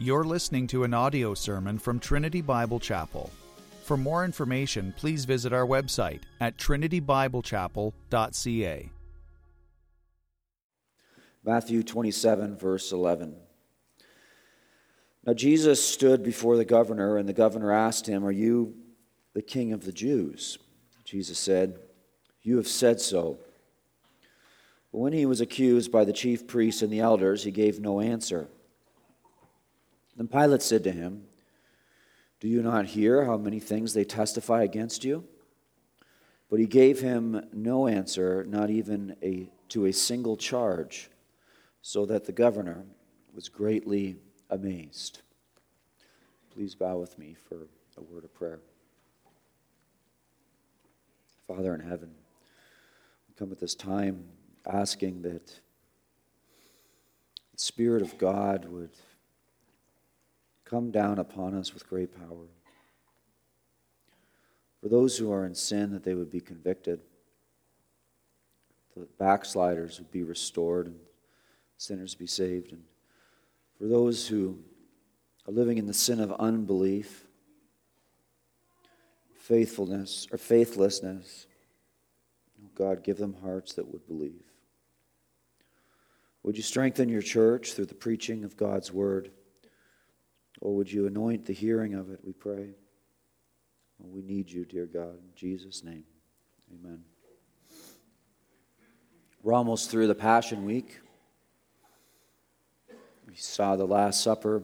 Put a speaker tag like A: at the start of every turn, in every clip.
A: You're listening to an audio sermon from Trinity Bible Chapel. For more information, please visit our website at trinitybiblechapel.ca.
B: Matthew 27, verse 11. Now Jesus stood before the governor, and the governor asked him, Are you the king of the Jews? Jesus said, You have said so. But when he was accused by the chief priests and the elders, he gave no answer. Then Pilate said to him, Do you not hear how many things they testify against you? But he gave him no answer, not even a, to a single charge, so that the governor was greatly amazed. Please bow with me for a word of prayer. Father in heaven, we come at this time asking that the Spirit of God would come down upon us with great power. For those who are in sin, that they would be convicted, the backsliders would be restored, and sinners be saved. And for those who are living in the sin of unbelief, faithfulness, or faithlessness, God, give them hearts that would believe. Would you strengthen your church through the preaching of God's word? Or would you anoint the hearing of it, we pray? We need you, dear God. In Jesus' name, amen. We're almost through the Passion Week. We saw the Last Supper,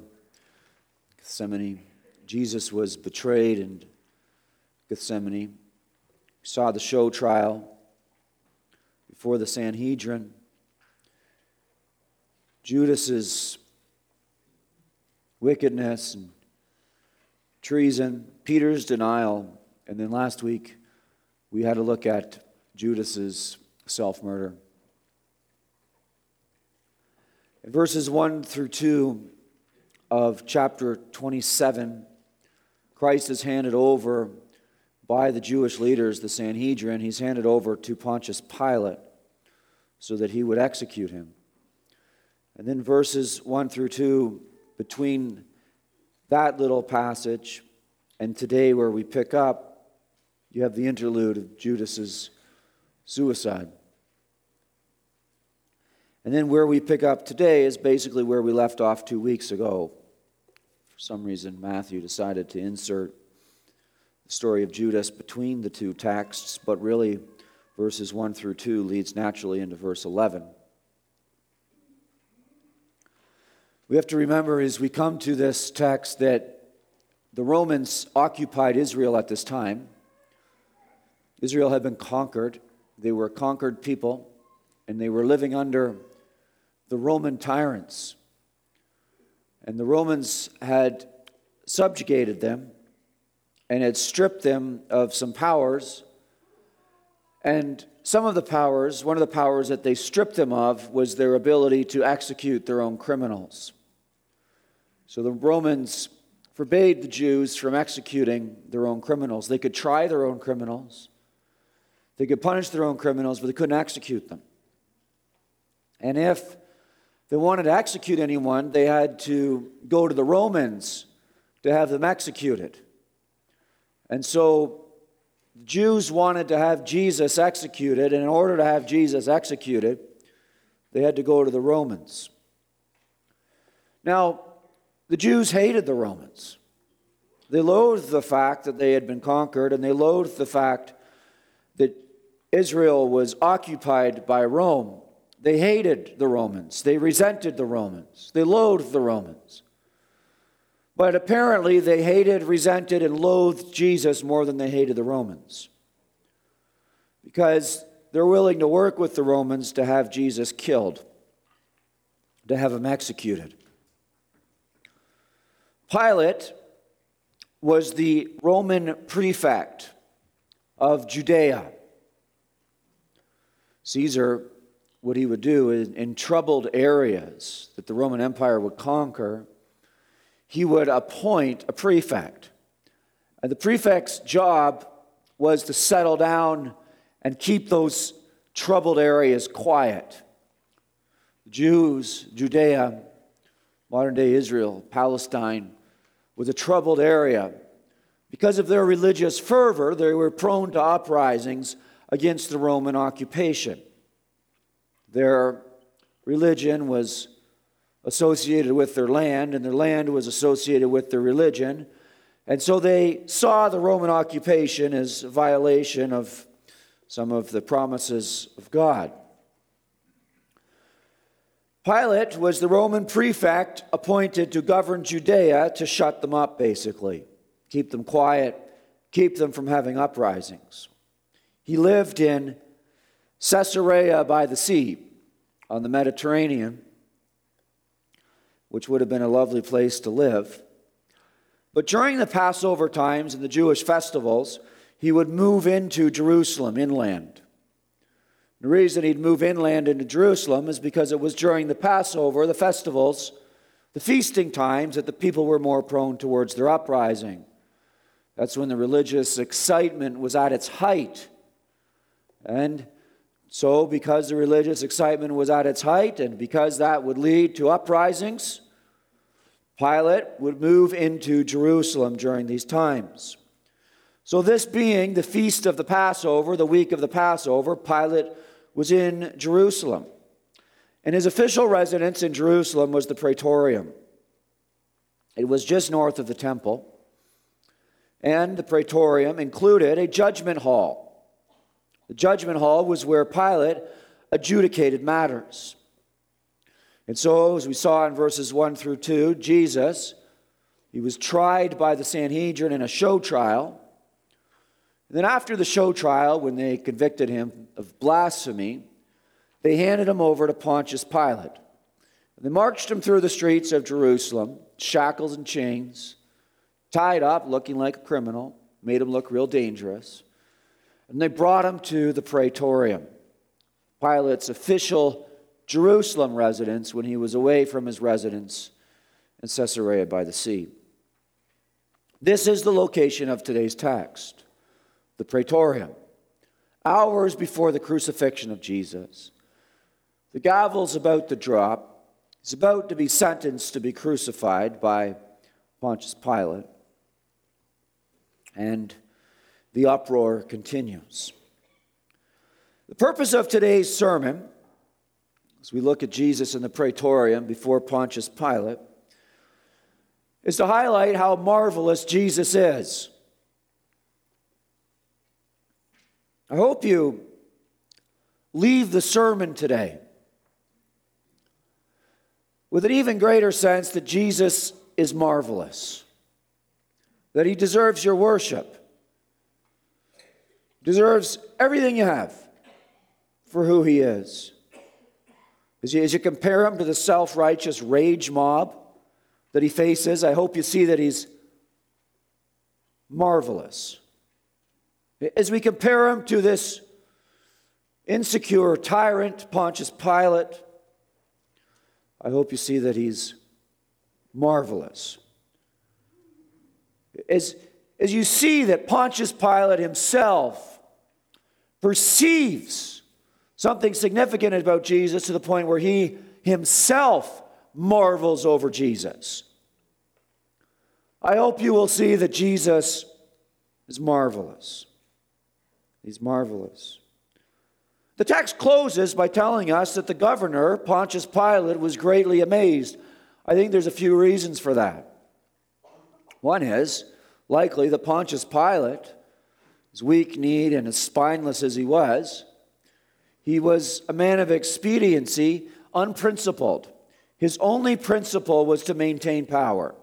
B: Gethsemane. Jesus was betrayed in Gethsemane. We saw the show trial before the Sanhedrin. Judas's wickedness and treason, Peter's denial, and then last week we had a look at Judas's self-murder. In verses 1 through 2 of chapter 27, Christ is handed over by the Jewish leaders, the Sanhedrin, he's handed over to Pontius Pilate so that he would execute him. And then verses 1 through 2, between that little passage and today where we pick up, you have the interlude of Judas's suicide. And then where we pick up today is basically where we left off two weeks ago. For some reason, Matthew decided to insert the story of Judas between the two texts, but really, verses 1 through 2 leads naturally into verse 11. We have to remember as we come to this text that the Romans occupied Israel at this time. Israel had been conquered, they were a conquered people, and they were living under the Roman tyrants. And the Romans had subjugated them and had stripped them of some powers. And some of the powers, one of the powers that they stripped them of, was their ability to execute their own criminals. So the Romans forbade the Jews from executing their own criminals. They could try their own criminals, they could punish their own criminals, but they couldn't execute them. And if they wanted to execute anyone, they had to go to the Romans to have them executed. And so the Jews wanted to have Jesus executed, and in order to have Jesus executed, they had to go to the Romans. Now, the Jews hated the Romans. They loathed the fact that they had been conquered, and they loathed the fact that Israel was occupied by Rome. They hated the Romans. They resented the Romans. They loathed the Romans. But apparently, they hated, resented, and loathed Jesus more than they hated the Romans. Because they're willing to work with the Romans to have Jesus killed, to have him executed. Pilate was the Roman prefect of Judea. Caesar, what he would do in, in troubled areas that the Roman Empire would conquer, he would appoint a prefect. And the prefect's job was to settle down and keep those troubled areas quiet. The Jews, Judea, modern day Israel, Palestine, was a troubled area. Because of their religious fervor, they were prone to uprisings against the Roman occupation. Their religion was associated with their land, and their land was associated with their religion. And so they saw the Roman occupation as a violation of some of the promises of God. Pilate was the Roman prefect appointed to govern Judea to shut them up, basically, keep them quiet, keep them from having uprisings. He lived in Caesarea by the sea on the Mediterranean, which would have been a lovely place to live. But during the Passover times and the Jewish festivals, he would move into Jerusalem inland. The reason he'd move inland into Jerusalem is because it was during the Passover, the festivals, the feasting times that the people were more prone towards their uprising. That's when the religious excitement was at its height. And so, because the religious excitement was at its height, and because that would lead to uprisings, Pilate would move into Jerusalem during these times. So, this being the feast of the Passover, the week of the Passover, Pilate was in Jerusalem. And his official residence in Jerusalem was the Praetorium. It was just north of the temple. And the Praetorium included a judgment hall. The judgment hall was where Pilate adjudicated matters. And so, as we saw in verses 1 through 2, Jesus, he was tried by the Sanhedrin in a show trial. Then, after the show trial, when they convicted him of blasphemy, they handed him over to Pontius Pilate. They marched him through the streets of Jerusalem, shackles and chains, tied up, looking like a criminal, made him look real dangerous. And they brought him to the praetorium, Pilate's official Jerusalem residence when he was away from his residence in Caesarea by the sea. This is the location of today's text the praetorium, hours before the crucifixion of Jesus. The gavel's about to drop. He's about to be sentenced to be crucified by Pontius Pilate. And the uproar continues. The purpose of today's sermon, as we look at Jesus in the praetorium before Pontius Pilate, is to highlight how marvelous Jesus is. I hope you leave the sermon today with an even greater sense that Jesus is marvelous, that he deserves your worship, deserves everything you have for who he is. As you, as you compare him to the self righteous rage mob that he faces, I hope you see that he's marvelous. As we compare him to this insecure tyrant, Pontius Pilate, I hope you see that he's marvelous. As, as you see that Pontius Pilate himself perceives something significant about Jesus to the point where he himself marvels over Jesus. I hope you will see that Jesus is marvelous. He's marvelous. The text closes by telling us that the governor, Pontius Pilate, was greatly amazed. I think there's a few reasons for that. One is likely that Pontius Pilate, as weak kneed and as spineless as he was, he was a man of expediency, unprincipled. His only principle was to maintain power.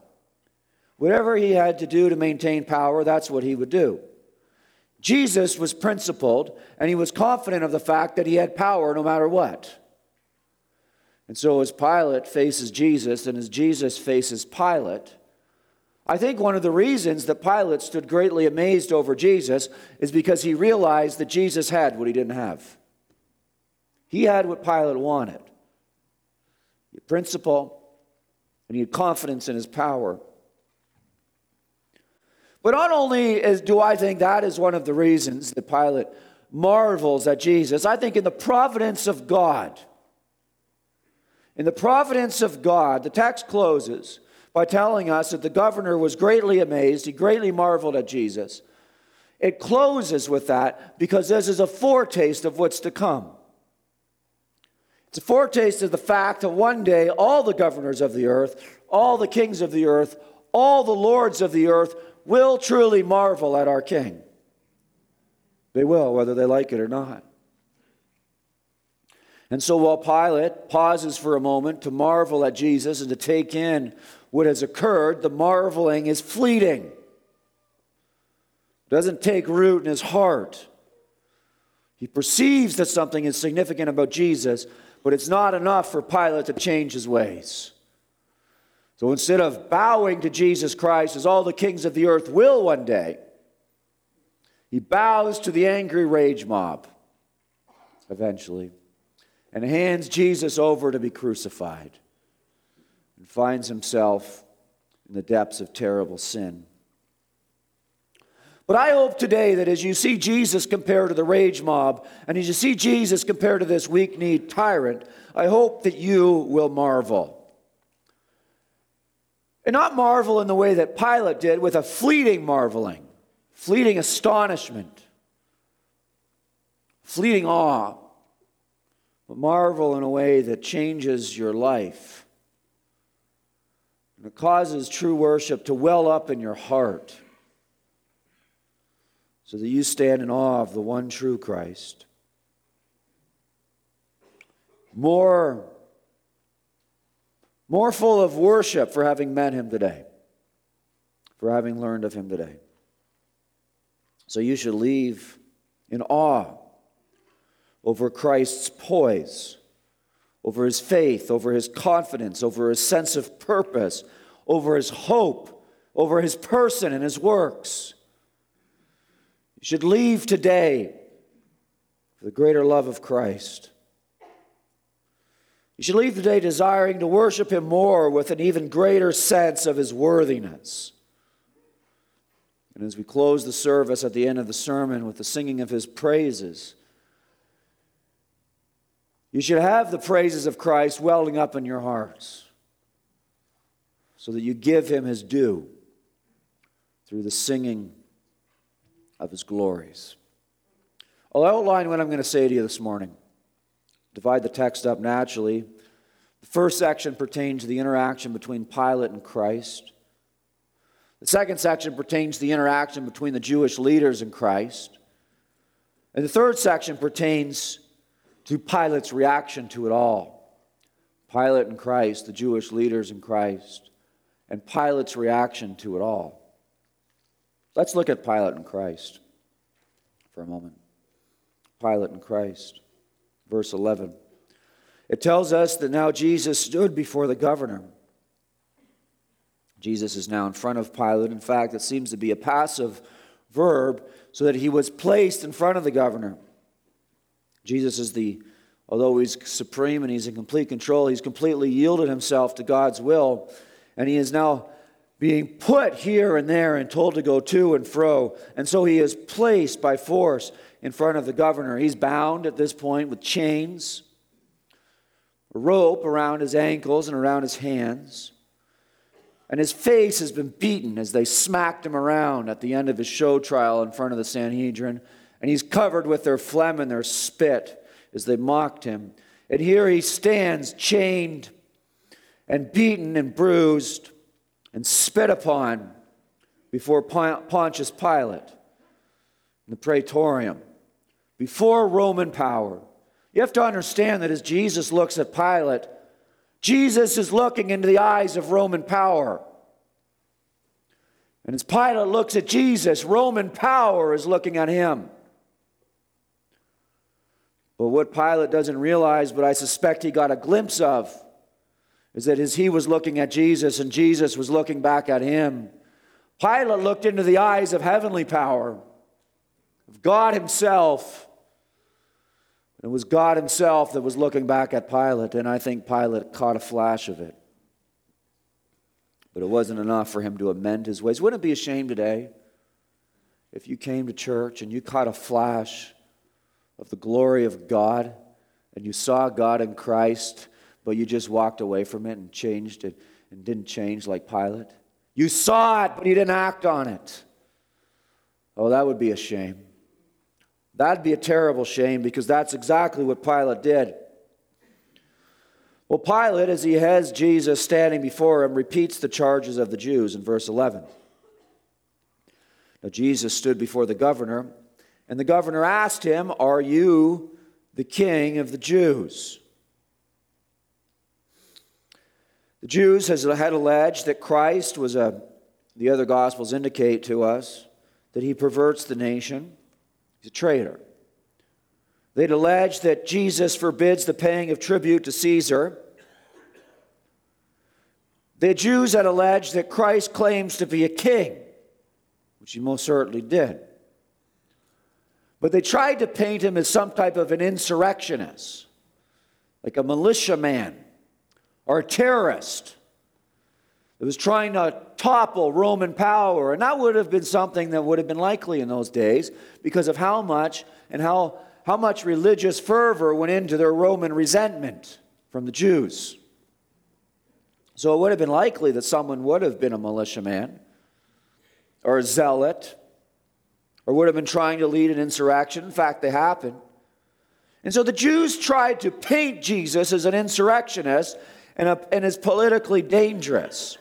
B: Whatever he had to do to maintain power, that's what he would do. Jesus was principled and he was confident of the fact that he had power no matter what. And so, as Pilate faces Jesus and as Jesus faces Pilate, I think one of the reasons that Pilate stood greatly amazed over Jesus is because he realized that Jesus had what he didn't have. He had what Pilate wanted he had principle, and he had confidence in his power. But not only is, do I think that is one of the reasons that Pilate marvels at Jesus, I think in the providence of God, In the providence of God, the text closes by telling us that the governor was greatly amazed. He greatly marveled at Jesus. It closes with that because this is a foretaste of what's to come. It's a foretaste of the fact that one day all the governors of the earth, all the kings of the earth, all the lords of the earth will truly marvel at our king. They will, whether they like it or not. And so while Pilate pauses for a moment to marvel at Jesus and to take in what has occurred, the marveling is fleeting. It doesn't take root in his heart. He perceives that something is significant about Jesus, but it's not enough for Pilate to change his ways. So instead of bowing to Jesus Christ, as all the kings of the earth will one day, he bows to the angry rage mob eventually and hands Jesus over to be crucified and finds himself in the depths of terrible sin. But I hope today that as you see Jesus compared to the rage mob, and as you see Jesus compared to this weak kneed tyrant, I hope that you will marvel. And not marvel in the way that Pilate did, with a fleeting marveling, fleeting astonishment, fleeting awe but marvel in a way that changes your life. And it causes true worship to well up in your heart so that you stand in awe of the one true Christ. More, more full of worship for having met him today, for having learned of him today. So you should leave in awe over Christ's poise, over his faith, over his confidence, over his sense of purpose, over his hope, over his person and his works. You should leave today for the greater love of Christ. You should leave the day desiring to worship him more with an even greater sense of his worthiness. And as we close the service at the end of the sermon with the singing of his praises, you should have the praises of Christ welling up in your hearts so that you give him his due through the singing of his glories. I'll outline what I'm going to say to you this morning. Divide the text up naturally. The first section pertains to the interaction between Pilate and Christ. The second section pertains to the interaction between the Jewish leaders and Christ. And the third section pertains to Pilate's reaction to it all. Pilate and Christ, the Jewish leaders and Christ, and Pilate's reaction to it all. Let's look at Pilate and Christ for a moment. Pilate and Christ, verse 11. It tells us that now Jesus stood before the governor. Jesus is now in front of Pilate. In fact, it seems to be a passive verb, so that he was placed in front of the governor. Jesus is the, although he's supreme and he's in complete control, he's completely yielded himself to God's will. And he is now being put here and there and told to go to and fro. And so he is placed by force in front of the governor. He's bound at this point with chains, a rope around his ankles and around his hands. And his face has been beaten as they smacked him around at the end of his show trial in front of the Sanhedrin and he's covered with their phlegm and their spit as they mocked him. And here he stands chained and beaten and bruised and spit upon before Pontius Pilate in the praetorium, before Roman power. You have to understand that as Jesus looks at Pilate, Jesus is looking into the eyes of Roman power. And as Pilate looks at Jesus, Roman power is looking at him. But what Pilate doesn't realize, but I suspect he got a glimpse of, is that as he was looking at Jesus and Jesus was looking back at him, Pilate looked into the eyes of heavenly power, of God Himself. It was God Himself that was looking back at Pilate, and I think Pilate caught a flash of it. But it wasn't enough for him to amend his ways. Wouldn't it be a shame today if you came to church and you caught a flash of the glory of God and you saw God in Christ, but you just walked away from it and changed it and didn't change like Pilate? You saw it, but you didn't act on it. Oh, that would be a shame. That'd be a terrible shame because that's exactly what Pilate did. Well, Pilate, as he has Jesus standing before him, repeats the charges of the Jews in verse 11. Now, Jesus stood before the governor, and the governor asked him, Are you the king of the Jews? The Jews had alleged that Christ was a, the other Gospels indicate to us, that he perverts the nation. He's a traitor. They'd alleged that Jesus forbids the paying of tribute to Caesar. The Jews had alleged that Christ claims to be a king, which he most certainly did. But they tried to paint him as some type of an insurrectionist, like a militiaman or a terrorist that was trying to topple Roman power. And that would have been something that would have been likely in those days because of how much and how, how much religious fervor went into their Roman resentment from the Jews. So it would have been likely that someone would have been a militiaman or a zealot or would have been trying to lead an insurrection. In fact, they happened. And so the Jews tried to paint Jesus as an insurrectionist and, a, and as politically dangerous.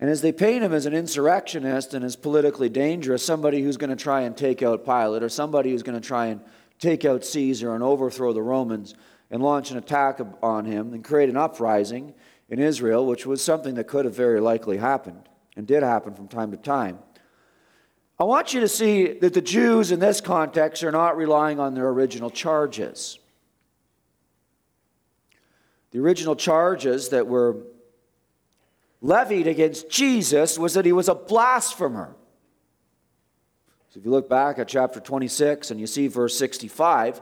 B: And as they paint him as an insurrectionist and as politically dangerous, somebody who's going to try and take out Pilate or somebody who's going to try and take out Caesar and overthrow the Romans and launch an attack on him and create an uprising in Israel, which was something that could have very likely happened and did happen from time to time. I want you to see that the Jews in this context are not relying on their original charges. The original charges that were levied against Jesus was that he was a blasphemer. So if you look back at chapter 26 and you see verse 65,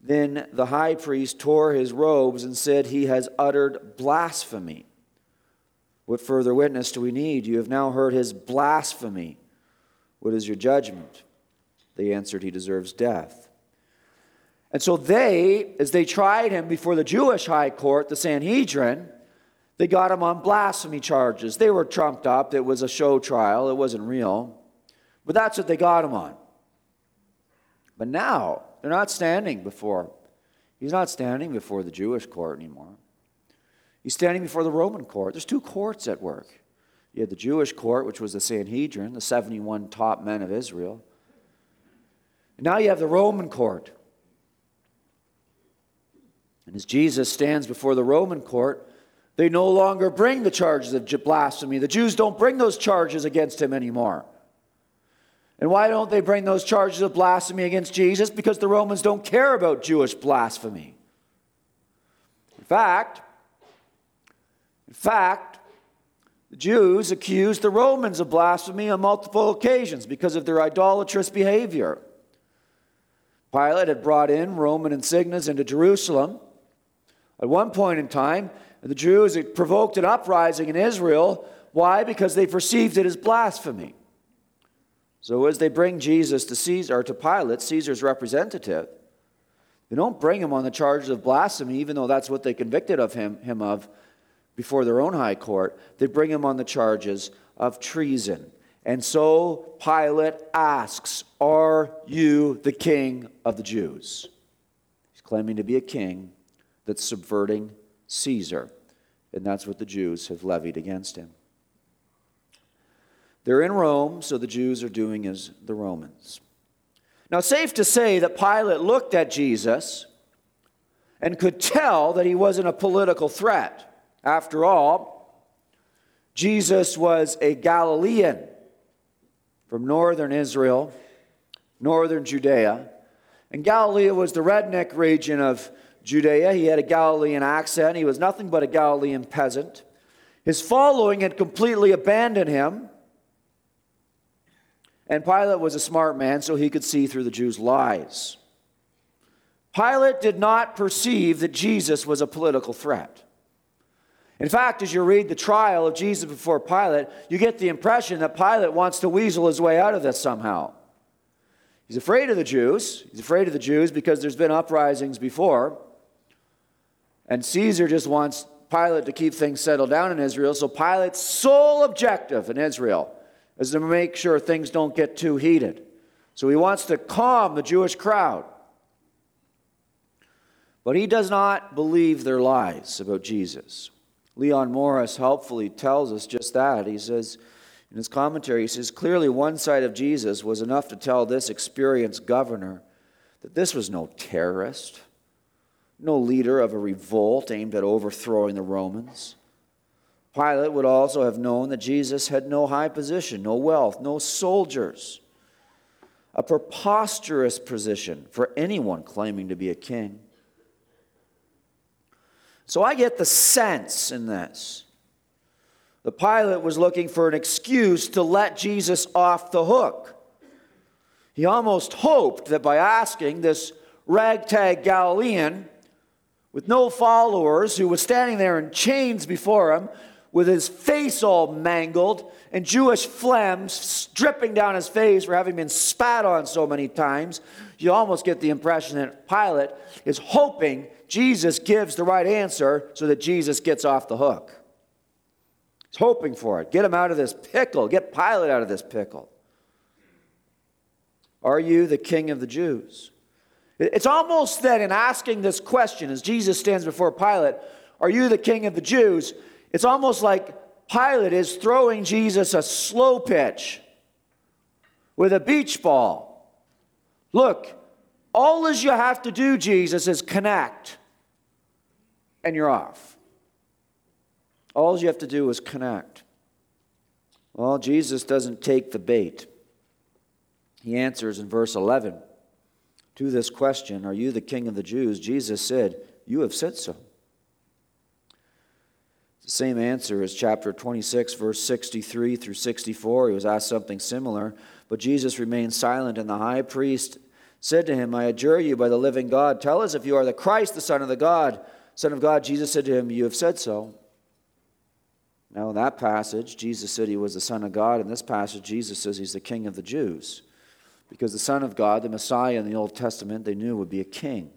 B: then the high priest tore his robes and said, He has uttered blasphemy. What further witness do we need? You have now heard his blasphemy. What is your judgment? They answered, He deserves death. And so they, as they tried him before the Jewish high court, the Sanhedrin, they got him on blasphemy charges. They were trumped up. It was a show trial, it wasn't real. But that's what they got him on. But now, they're not standing before, he's not standing before the Jewish court anymore. He's standing before the Roman court. There's two courts at work. You had the Jewish court, which was the Sanhedrin, the 71 top men of Israel. And now you have the Roman court. And as Jesus stands before the Roman court, they no longer bring the charges of blasphemy. The Jews don't bring those charges against him anymore. And why don't they bring those charges of blasphemy against Jesus? Because the Romans don't care about Jewish blasphemy. In fact, in fact, the Jews accused the Romans of blasphemy on multiple occasions because of their idolatrous behavior. Pilate had brought in Roman insignias into Jerusalem. At one point in time, the Jews had provoked an uprising in Israel. Why? Because they perceived it as blasphemy. So as they bring Jesus to Caesar, to Pilate, Caesar's representative, they don't bring him on the charges of blasphemy, even though that's what they convicted of him, him of before their own high court. They bring him on the charges of treason. And so Pilate asks, Are you the king of the Jews? He's claiming to be a king that's subverting Caesar. And that's what the Jews have levied against him. They're in Rome, so the Jews are doing as the Romans. Now, safe to say that Pilate looked at Jesus and could tell that he wasn't a political threat. After all, Jesus was a Galilean from northern Israel, northern Judea. And Galilee was the redneck region of Judea. He had a Galilean accent. He was nothing but a Galilean peasant. His following had completely abandoned him. And Pilate was a smart man, so he could see through the Jews' lies. Pilate did not perceive that Jesus was a political threat. In fact, as you read the trial of Jesus before Pilate, you get the impression that Pilate wants to weasel his way out of this somehow. He's afraid of the Jews. He's afraid of the Jews because there's been uprisings before. And Caesar just wants Pilate to keep things settled down in Israel. So Pilate's sole objective in Israel is to make sure things don't get too heated. So he wants to calm the Jewish crowd. But he does not believe their lies about Jesus. Leon Morris helpfully tells us just that. He says in his commentary, he says, clearly one side of Jesus was enough to tell this experienced governor that this was no terrorist, no leader of a revolt aimed at overthrowing the Romans. Pilate would also have known that Jesus had no high position, no wealth, no soldiers, a preposterous position for anyone claiming to be a king. So I get the sense in this. The Pilate was looking for an excuse to let Jesus off the hook. He almost hoped that by asking this ragtag Galilean with no followers who was standing there in chains before him with his face all mangled and Jewish phlegm dripping down his face for having been spat on so many times, you almost get the impression that Pilate is hoping Jesus gives the right answer so that Jesus gets off the hook. He's hoping for it. Get him out of this pickle. Get Pilate out of this pickle. Are you the king of the Jews? It's almost that in asking this question, as Jesus stands before Pilate, Are you the king of the Jews? It's almost like Pilate is throwing Jesus a slow pitch with a beach ball. Look, all as you have to do, Jesus, is connect, and you're off. All you have to do is connect. Well, Jesus doesn't take the bait. He answers in verse 11 to this question Are you the king of the Jews? Jesus said, You have said so. The same answer as chapter 26, verse 63 through 64. He was asked something similar, but Jesus remained silent, and the high priest said to him, I adjure you by the living God, tell us if you are the Christ, the Son of the God, Son of God. Jesus said to him, You have said so. Now, in that passage, Jesus said he was the Son of God. In this passage, Jesus says he's the King of the Jews. Because the Son of God, the Messiah in the Old Testament, they knew would be a king.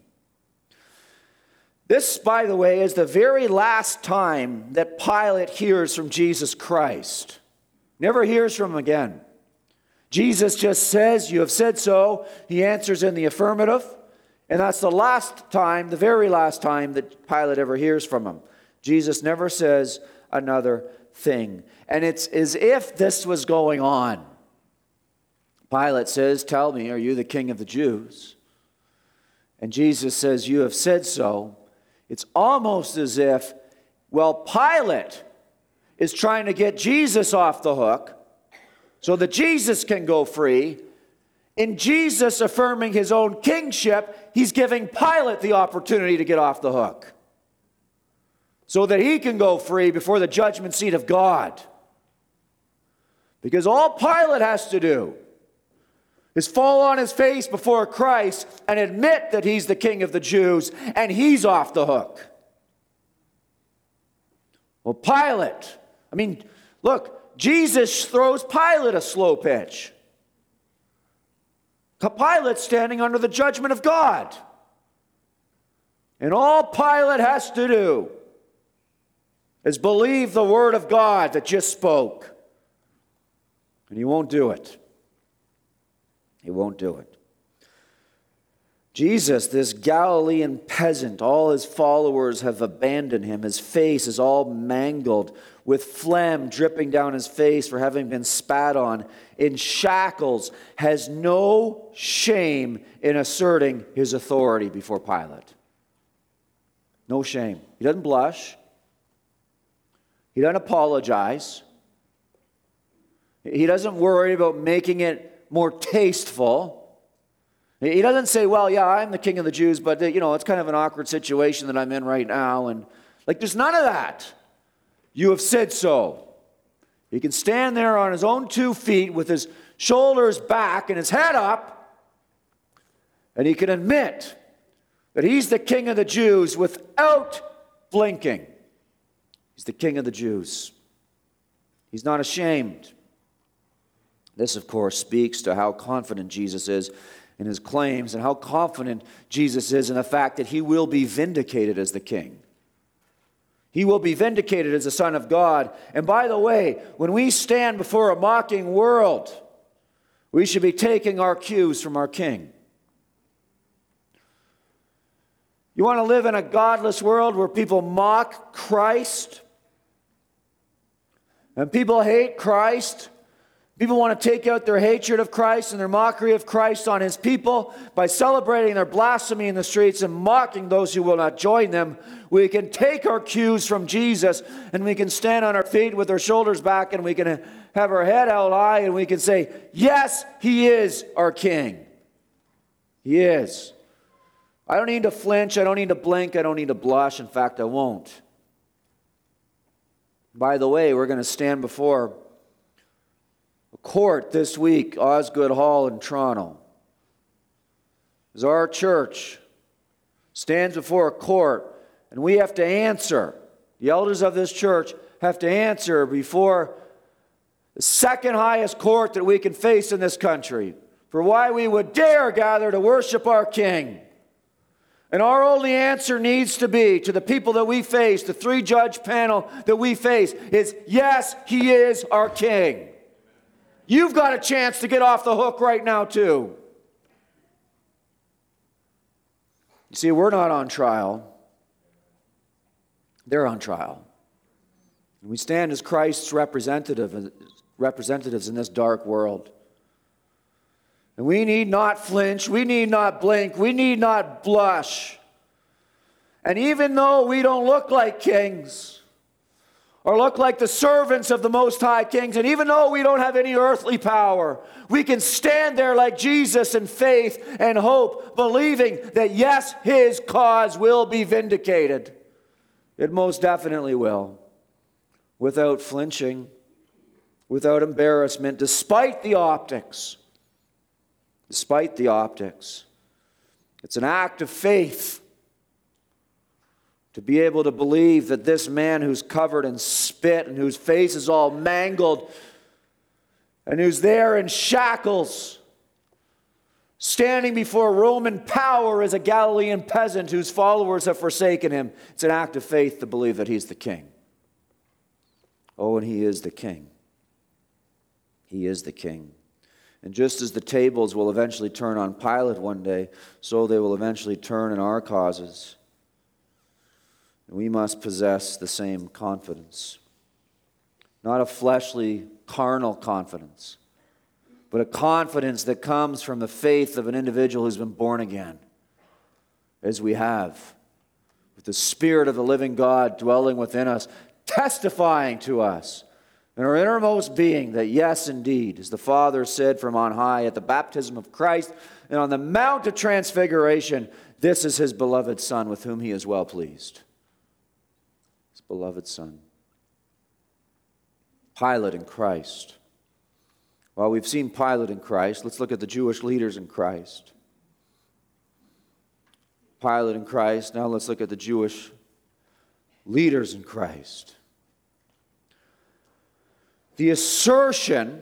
B: This, by the way, is the very last time that Pilate hears from Jesus Christ. Never hears from him again. Jesus just says, You have said so. He answers in the affirmative. And that's the last time, the very last time that Pilate ever hears from him. Jesus never says another thing. And it's as if this was going on. Pilate says, Tell me, are you the king of the Jews? And Jesus says, You have said so. It's almost as if, well, Pilate is trying to get Jesus off the hook so that Jesus can go free. In Jesus affirming his own kingship, he's giving Pilate the opportunity to get off the hook so that he can go free before the judgment seat of God. Because all Pilate has to do is fall on his face before Christ and admit that he's the king of the Jews and he's off the hook. Well, Pilate, I mean, look, Jesus throws Pilate a slow pitch. Pilate's standing under the judgment of God. And all Pilate has to do is believe the word of God that just spoke. And he won't do it. He won't do it. Jesus, this Galilean peasant, all his followers have abandoned him. His face is all mangled, with phlegm dripping down his face for having been spat on, in shackles, has no shame in asserting his authority before Pilate. No shame. He doesn't blush, he doesn't apologize, he doesn't worry about making it more tasteful. He doesn't say, well, yeah, I'm the king of the Jews, but, you know, it's kind of an awkward situation that I'm in right now. And, like, there's none of that. You have said so. He can stand there on his own two feet with his shoulders back and his head up, and he can admit that he's the king of the Jews without blinking. He's the king of the Jews. He's not ashamed. This, of course, speaks to how confident Jesus is in his claims and how confident Jesus is in the fact that he will be vindicated as the king. He will be vindicated as a Son of God. And by the way, when we stand before a mocking world, we should be taking our cues from our King. You want to live in a godless world where people mock Christ and people hate Christ? People want to take out their hatred of Christ and their mockery of Christ on his people by celebrating their blasphemy in the streets and mocking those who will not join them. We can take our cues from Jesus and we can stand on our feet with our shoulders back and we can have our head held high and we can say, Yes, he is our King. He is. I don't need to flinch. I don't need to blink. I don't need to blush. In fact, I won't. By the way, we're going to stand before court this week, Osgoode Hall in Toronto. As our church stands before a court, and we have to answer, the elders of this church have to answer before the second highest court that we can face in this country for why we would dare gather to worship our King. And our only answer needs to be to the people that we face, the three judge panel that we face, is yes, he is our king. You've got a chance to get off the hook right now, too. You see, we're not on trial, they're on trial. And We stand as Christ's representative, representatives in this dark world. And we need not flinch, we need not blink, we need not blush. And even though we don't look like kings, or look like the servants of the Most High Kings, and even though we don't have any earthly power, we can stand there like Jesus in faith and hope, believing that yes, His cause will be vindicated. It most definitely will, without flinching, without embarrassment, despite the optics despite the optics. It's an act of faith to be able to believe that this man who's covered in spit and whose face is all mangled and who's there in shackles, standing before Roman power as a Galilean peasant whose followers have forsaken him, it's an act of faith to believe that he's the king. Oh, and he is the king. He is the king. And just as the tables will eventually turn on Pilate one day, so they will eventually turn in our causes. We must possess the same confidence. Not a fleshly, carnal confidence, but a confidence that comes from the faith of an individual who's been born again, as we have, with the Spirit of the living God dwelling within us, testifying to us in our innermost being that, yes, indeed, as the Father said from on high at the baptism of Christ and on the Mount of Transfiguration, this is his beloved Son with whom he is well pleased. Beloved Son. Pilate and Christ. Well, we've seen Pilate and Christ. Let's look at the Jewish leaders in Christ. Pilate and Christ. Now let's look at the Jewish leaders in Christ the assertion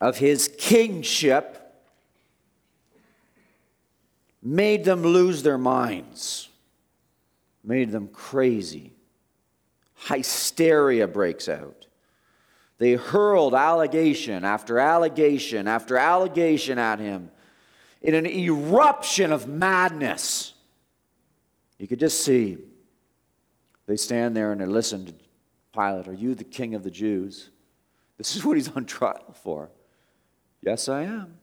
B: of his kingship made them lose their minds, made them crazy. Hysteria breaks out. They hurled allegation after allegation after allegation at him in an eruption of madness. You could just see they stand there and they listen to Pilate, Are you the king of the Jews? This is what he's on trial for. Yes, I am.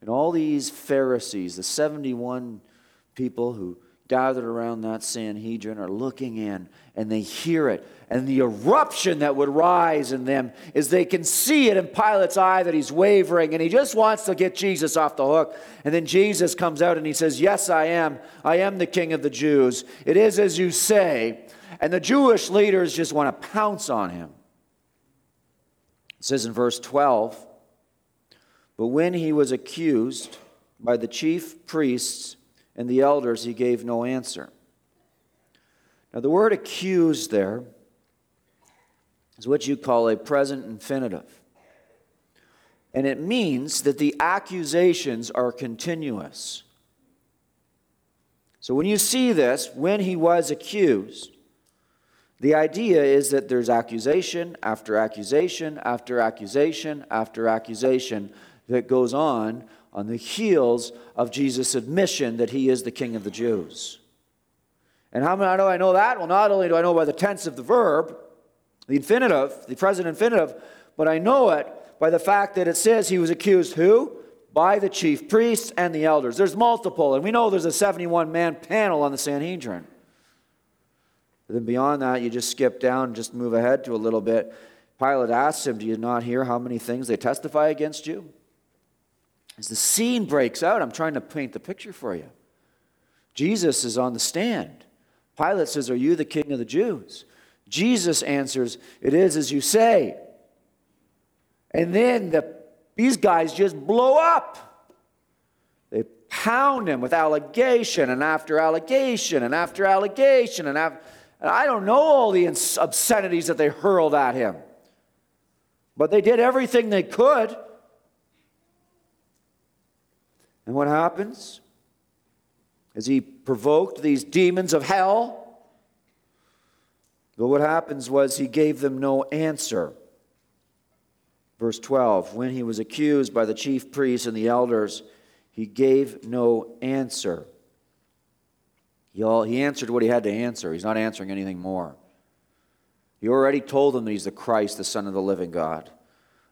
B: And all these Pharisees, the 71 people who gathered around that Sanhedrin, are looking in and they hear it. And the eruption that would rise in them is they can see it in Pilate's eye that he's wavering and he just wants to get Jesus off the hook. And then Jesus comes out and he says, Yes, I am. I am the king of the Jews. It is as you say. And the Jewish leaders just want to pounce on him. It says in verse 12, but when he was accused by the chief priests and the elders, he gave no answer. Now, the word accused there is what you call a present infinitive. And it means that the accusations are continuous. So when you see this, when he was accused, the idea is that there's accusation after accusation after accusation after accusation that goes on on the heels of Jesus' admission that he is the king of the Jews. And how do I know that? Well, not only do I know by the tense of the verb, the infinitive, the present infinitive, but I know it by the fact that it says he was accused who? By the chief priests and the elders. There's multiple, and we know there's a 71 man panel on the Sanhedrin. But then beyond that, you just skip down, just move ahead to a little bit. Pilate asks him, Do you not hear how many things they testify against you? As the scene breaks out, I'm trying to paint the picture for you. Jesus is on the stand. Pilate says, Are you the king of the Jews? Jesus answers, It is as you say. And then the, these guys just blow up. They pound him with allegation and after allegation and after allegation and, after, and I don't know all the obscenities that they hurled at him. But they did everything they could. And what happens? As he provoked these demons of hell, but what happens was he gave them no answer. Verse 12 When he was accused by the chief priests and the elders, he gave no answer. He, all, he answered what he had to answer. He's not answering anything more. He already told them that he's the Christ, the Son of the living God.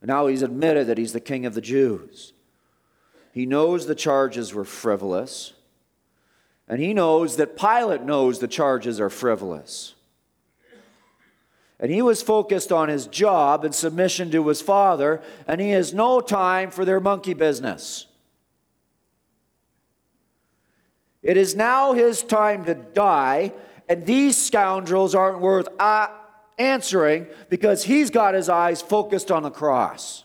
B: And now he's admitted that he's the King of the Jews. He knows the charges were frivolous, and he knows that Pilate knows the charges are frivolous. And he was focused on his job and submission to his father, and he has no time for their monkey business. It is now his time to die, and these scoundrels aren't worth uh, answering because he's got his eyes focused on the cross.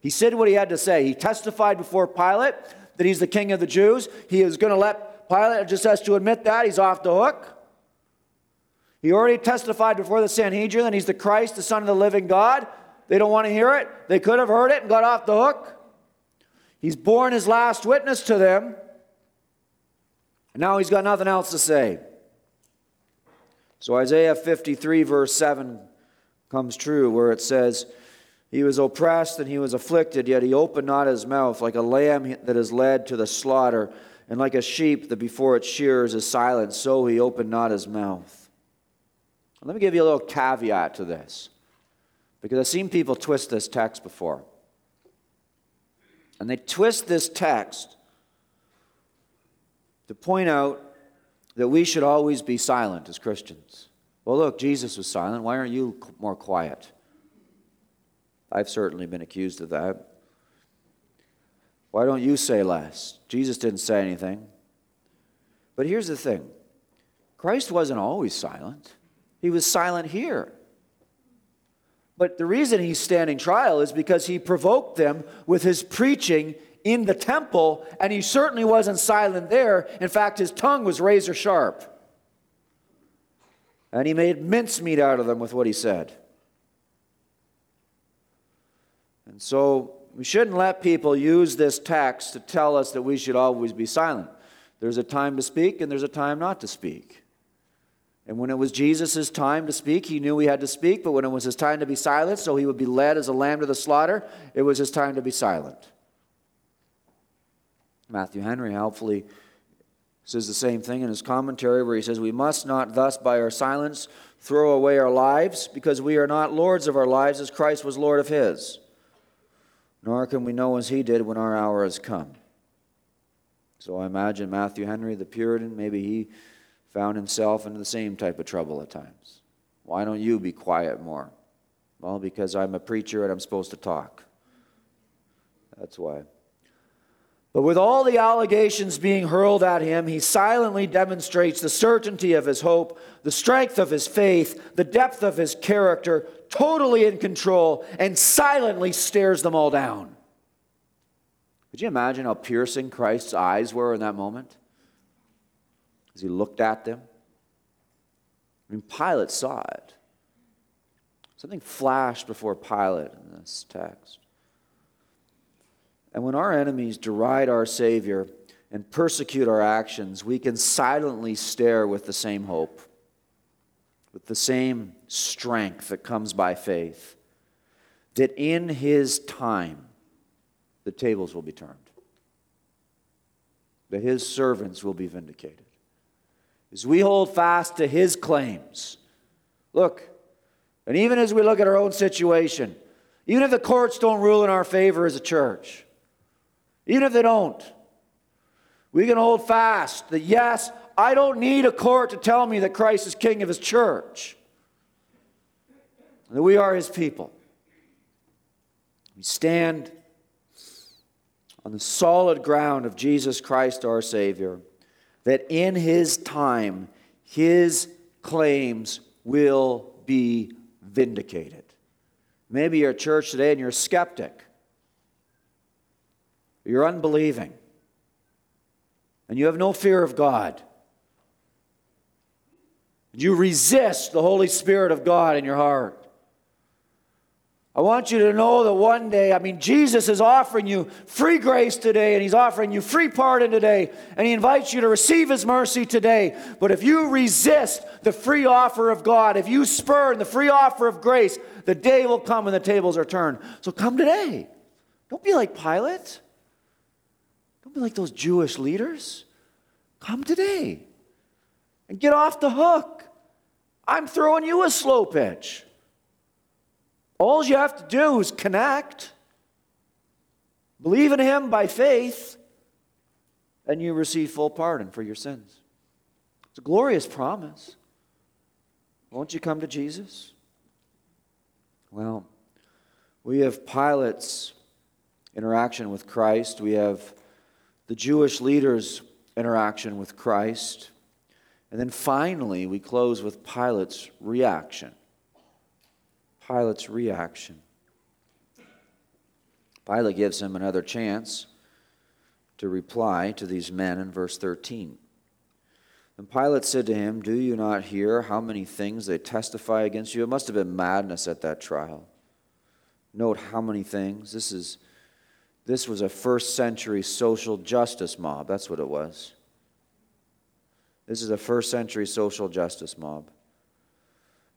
B: He said what he had to say. He testified before Pilate that he's the king of the Jews. He is going to let Pilate just has to admit that. He's off the hook. He already testified before the Sanhedrin that he's the Christ, the Son of the living God. They don't want to hear it. They could have heard it and got off the hook. He's borne his last witness to them. And now he's got nothing else to say. So Isaiah 53, verse 7 comes true, where it says, he was oppressed and he was afflicted, yet he opened not his mouth, like a lamb that is led to the slaughter, and like a sheep that before its shears is silent, so he opened not his mouth. Let me give you a little caveat to this, because I've seen people twist this text before. And they twist this text to point out that we should always be silent as Christians. Well, look, Jesus was silent. Why aren't you more quiet? I've certainly been accused of that. Why don't you say less? Jesus didn't say anything. But here's the thing Christ wasn't always silent, he was silent here. But the reason he's standing trial is because he provoked them with his preaching in the temple, and he certainly wasn't silent there. In fact, his tongue was razor sharp. And he made mincemeat out of them with what he said. And so we shouldn't let people use this text to tell us that we should always be silent. There's a time to speak and there's a time not to speak. And when it was Jesus' time to speak, he knew he had to speak, but when it was his time to be silent, so he would be led as a lamb to the slaughter, it was his time to be silent. Matthew Henry helpfully says the same thing in his commentary, where he says, We must not thus by our silence throw away our lives, because we are not lords of our lives as Christ was Lord of his nor can we know as he did when our hour has come. So I imagine Matthew Henry, the Puritan, maybe he found himself in the same type of trouble at times. Why don't you be quiet more? Well, because I'm a preacher and I'm supposed to talk. That's why. But with all the allegations being hurled at him, he silently demonstrates the certainty of his hope, the strength of his faith, the depth of his character, totally in control, and silently stares them all down. Could you imagine how piercing Christ's eyes were in that moment? As he looked at them? I mean, Pilate saw it. Something flashed before Pilate in this text. And when our enemies deride our Savior and persecute our actions, we can silently stare with the same hope, with the same strength that comes by faith, that in His time the tables will be turned, that His servants will be vindicated. As we hold fast to His claims, look, and even as we look at our own situation, even if the courts don't rule in our favor as a church, even if they don't, we can hold fast that yes, I don't need a court to tell me that Christ is king of his church, that we are his people. We stand on the solid ground of Jesus Christ our Savior, that in his time, his claims will be vindicated. Maybe you're at church today and you're a skeptic. You're unbelieving and you have no fear of God. You resist the Holy Spirit of God in your heart. I want you to know that one day, I mean, Jesus is offering you free grace today, and He's offering you free pardon today, and He invites you to receive His mercy today. But if you resist the free offer of God, if you spurn the free offer of grace, the day will come when the tables are turned. So come today. Don't be like Pilate. Don't be like those Jewish leaders. Come today and get off the hook. I'm throwing you a slow pitch. All you have to do is connect, believe in Him by faith, and you receive full pardon for your sins. It's a glorious promise. Won't you come to Jesus? Well, we have Pilate's interaction with Christ. We have the Jewish leaders' interaction with Christ. And then finally, we close with Pilate's reaction. Pilate's reaction. Pilate gives him another chance to reply to these men in verse 13. And Pilate said to him, Do you not hear how many things they testify against you? It must have been madness at that trial. Note how many things. This is this was a first century social justice mob. That's what it was. This is a first century social justice mob.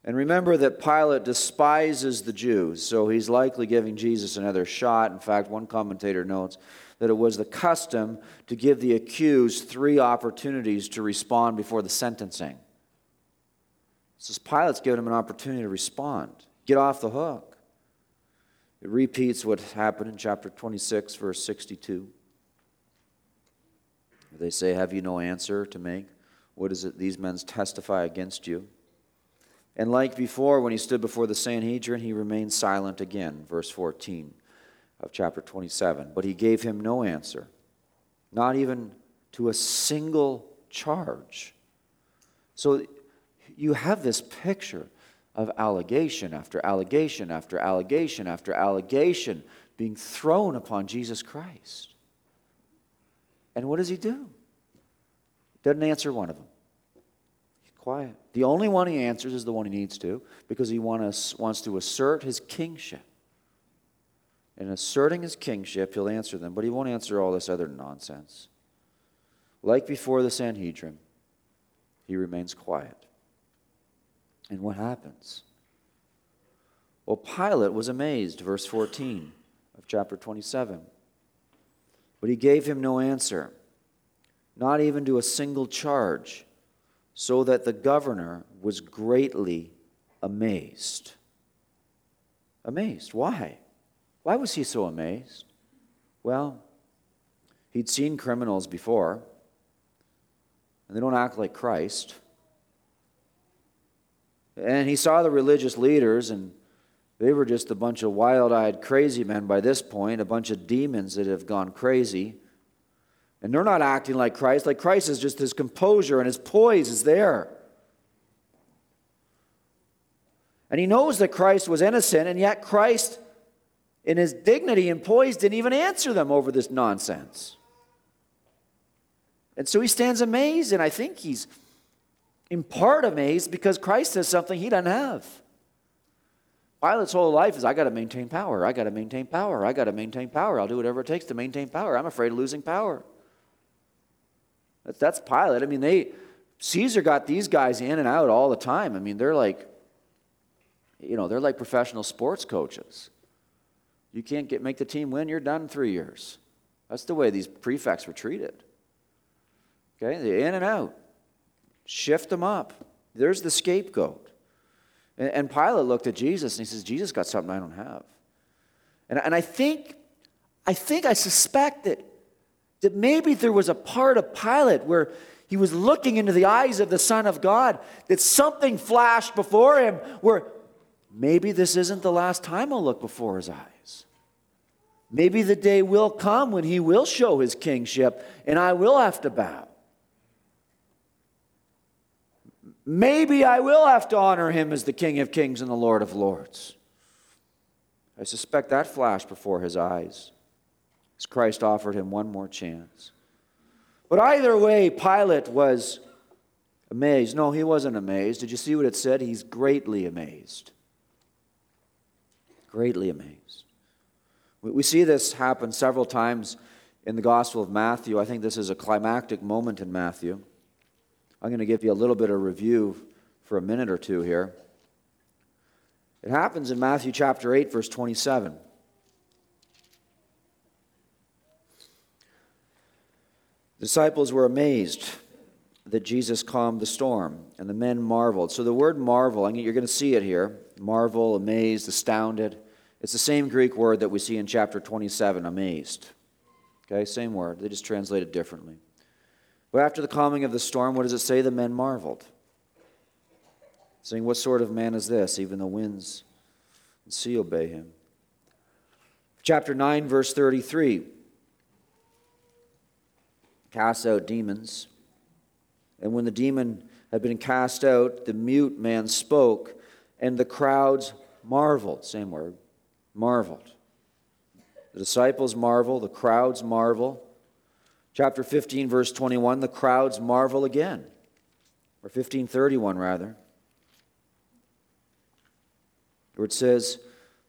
B: And remember that Pilate despises the Jews, so he's likely giving Jesus another shot. In fact, one commentator notes that it was the custom to give the accused three opportunities to respond before the sentencing. So Pilate's giving him an opportunity to respond, get off the hook. It repeats what happened in chapter 26, verse 62. They say, Have you no answer to make? What is it these men testify against you? And like before, when he stood before the Sanhedrin, he remained silent again. Verse 14 of chapter 27. But he gave him no answer, not even to a single charge. So you have this picture of allegation after allegation after allegation after allegation being thrown upon Jesus Christ. And what does he do? Doesn't answer one of them. He's quiet. The only one he answers is the one he needs to because he wants to assert his kingship. In asserting his kingship, he'll answer them, but he won't answer all this other nonsense. Like before the Sanhedrin, he remains quiet. And what happens? Well, Pilate was amazed, verse 14 of chapter 27. But he gave him no answer, not even to a single charge, so that the governor was greatly amazed. Amazed. Why? Why was he so amazed? Well, he'd seen criminals before, and they don't act like Christ. And he saw the religious leaders, and they were just a bunch of wild eyed crazy men by this point, a bunch of demons that have gone crazy. And they're not acting like Christ. Like Christ is just his composure and his poise is there. And he knows that Christ was innocent, and yet Christ, in his dignity and poise, didn't even answer them over this nonsense. And so he stands amazed, and I think he's in part amazed because Christ has something he doesn't have. Pilate's whole life is I got to maintain power. I got to maintain power. I got to maintain power. I'll do whatever it takes to maintain power. I'm afraid of losing power. That's Pilate. I mean, they Caesar got these guys in and out all the time. I mean, they're like, you know, they're like professional sports coaches. You can't get make the team win, you're done in three years. That's the way these prefects were treated. Okay, they're in and out. Shift them up. There's the scapegoat. And, and Pilate looked at Jesus and he says, Jesus got something I don't have. And, and I think, I think, I suspect that, that maybe there was a part of Pilate where he was looking into the eyes of the Son of God, that something flashed before him where maybe this isn't the last time I'll look before his eyes. Maybe the day will come when he will show his kingship and I will have to bow. Maybe I will have to honor him as the King of Kings and the Lord of Lords. I suspect that flashed before his eyes as Christ offered him one more chance. But either way, Pilate was amazed. No, he wasn't amazed. Did you see what it said? He's greatly amazed. Greatly amazed. We see this happen several times in the Gospel of Matthew. I think this is a climactic moment in Matthew. I'm going to give you a little bit of review for a minute or two here. It happens in Matthew chapter 8, verse 27. The disciples were amazed that Jesus calmed the storm, and the men marveled. So the word marvel, you're going to see it here marvel, amazed, astounded. It's the same Greek word that we see in chapter 27, amazed. Okay, same word. They just translate it differently. But after the calming of the storm, what does it say? The men marveled, saying, What sort of man is this? Even the winds and sea obey him. Chapter 9, verse 33 cast out demons. And when the demon had been cast out, the mute man spoke, and the crowds marveled. Same word, marveled. The disciples marvel, the crowds marvel. Chapter 15, verse 21, the crowds marvel again. Or 1531, rather. Where it says,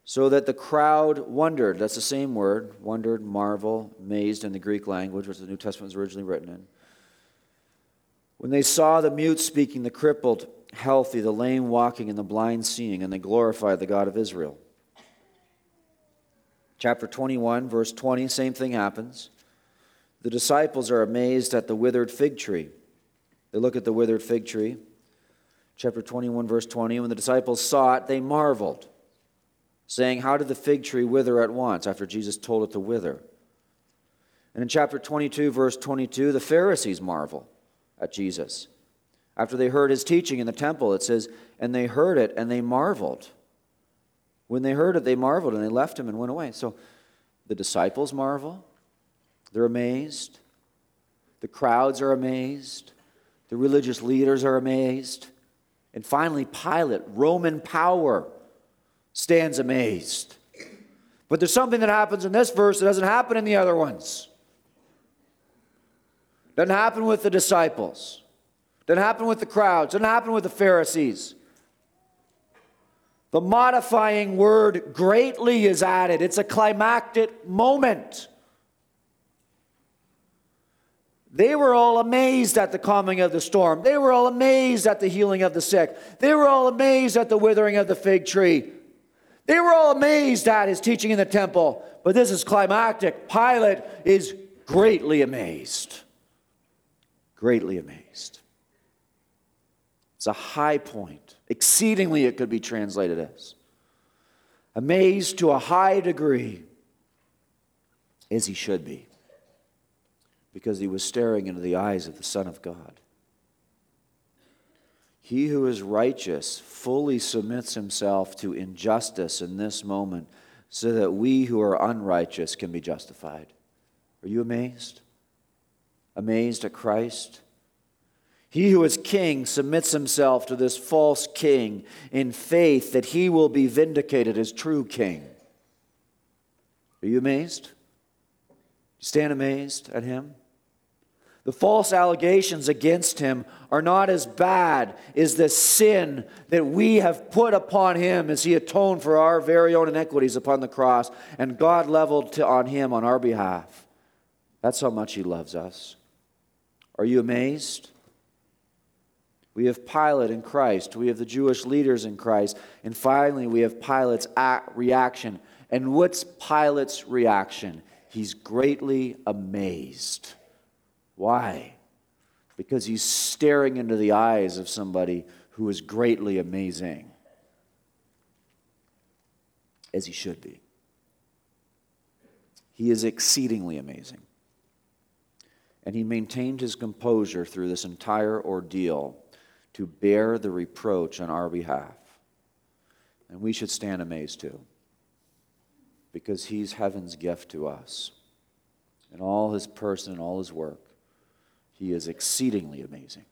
B: so that the crowd wondered. That's the same word, wondered, marvel, amazed in the Greek language, which the New Testament was originally written in. When they saw the mute speaking, the crippled healthy, the lame walking, and the blind seeing, and they glorified the God of Israel. Chapter 21, verse 20, same thing happens. The disciples are amazed at the withered fig tree. They look at the withered fig tree. Chapter 21, verse 20. When the disciples saw it, they marveled, saying, How did the fig tree wither at once after Jesus told it to wither? And in chapter 22, verse 22, the Pharisees marvel at Jesus. After they heard his teaching in the temple, it says, And they heard it and they marveled. When they heard it, they marveled and they left him and went away. So the disciples marvel. They're amazed. The crowds are amazed. The religious leaders are amazed. And finally, Pilate, Roman power, stands amazed. But there's something that happens in this verse that doesn't happen in the other ones. Doesn't happen with the disciples. Doesn't happen with the crowds. Doesn't happen with the Pharisees. The modifying word greatly is added. It's a climactic moment. They were all amazed at the calming of the storm. They were all amazed at the healing of the sick. They were all amazed at the withering of the fig tree. They were all amazed at his teaching in the temple. But this is climactic. Pilate is greatly amazed. Greatly amazed. It's a high point. Exceedingly, it could be translated as. Amazed to a high degree, as he should be because he was staring into the eyes of the Son of God. He who is righteous fully submits himself to injustice in this moment so that we who are unrighteous can be justified. Are you amazed? Amazed at Christ? He who is king submits himself to this false king in faith that he will be vindicated as true king. Are you amazed? Stand amazed at him? The false allegations against him are not as bad as the sin that we have put upon him as he atoned for our very own iniquities upon the cross, and God leveled to, on him on our behalf. That's how much he loves us. Are you amazed? We have Pilate in Christ. We have the Jewish leaders in Christ. And finally, we have Pilate's reaction. And what's Pilate's reaction? He's greatly amazed. Why? Because he's staring into the eyes of somebody who is greatly amazing, as he should be. He is exceedingly amazing. And he maintained his composure through this entire ordeal to bear the reproach on our behalf. And we should stand amazed too, because he's heaven's gift to us. In all his person and all his work, he is exceedingly amazing.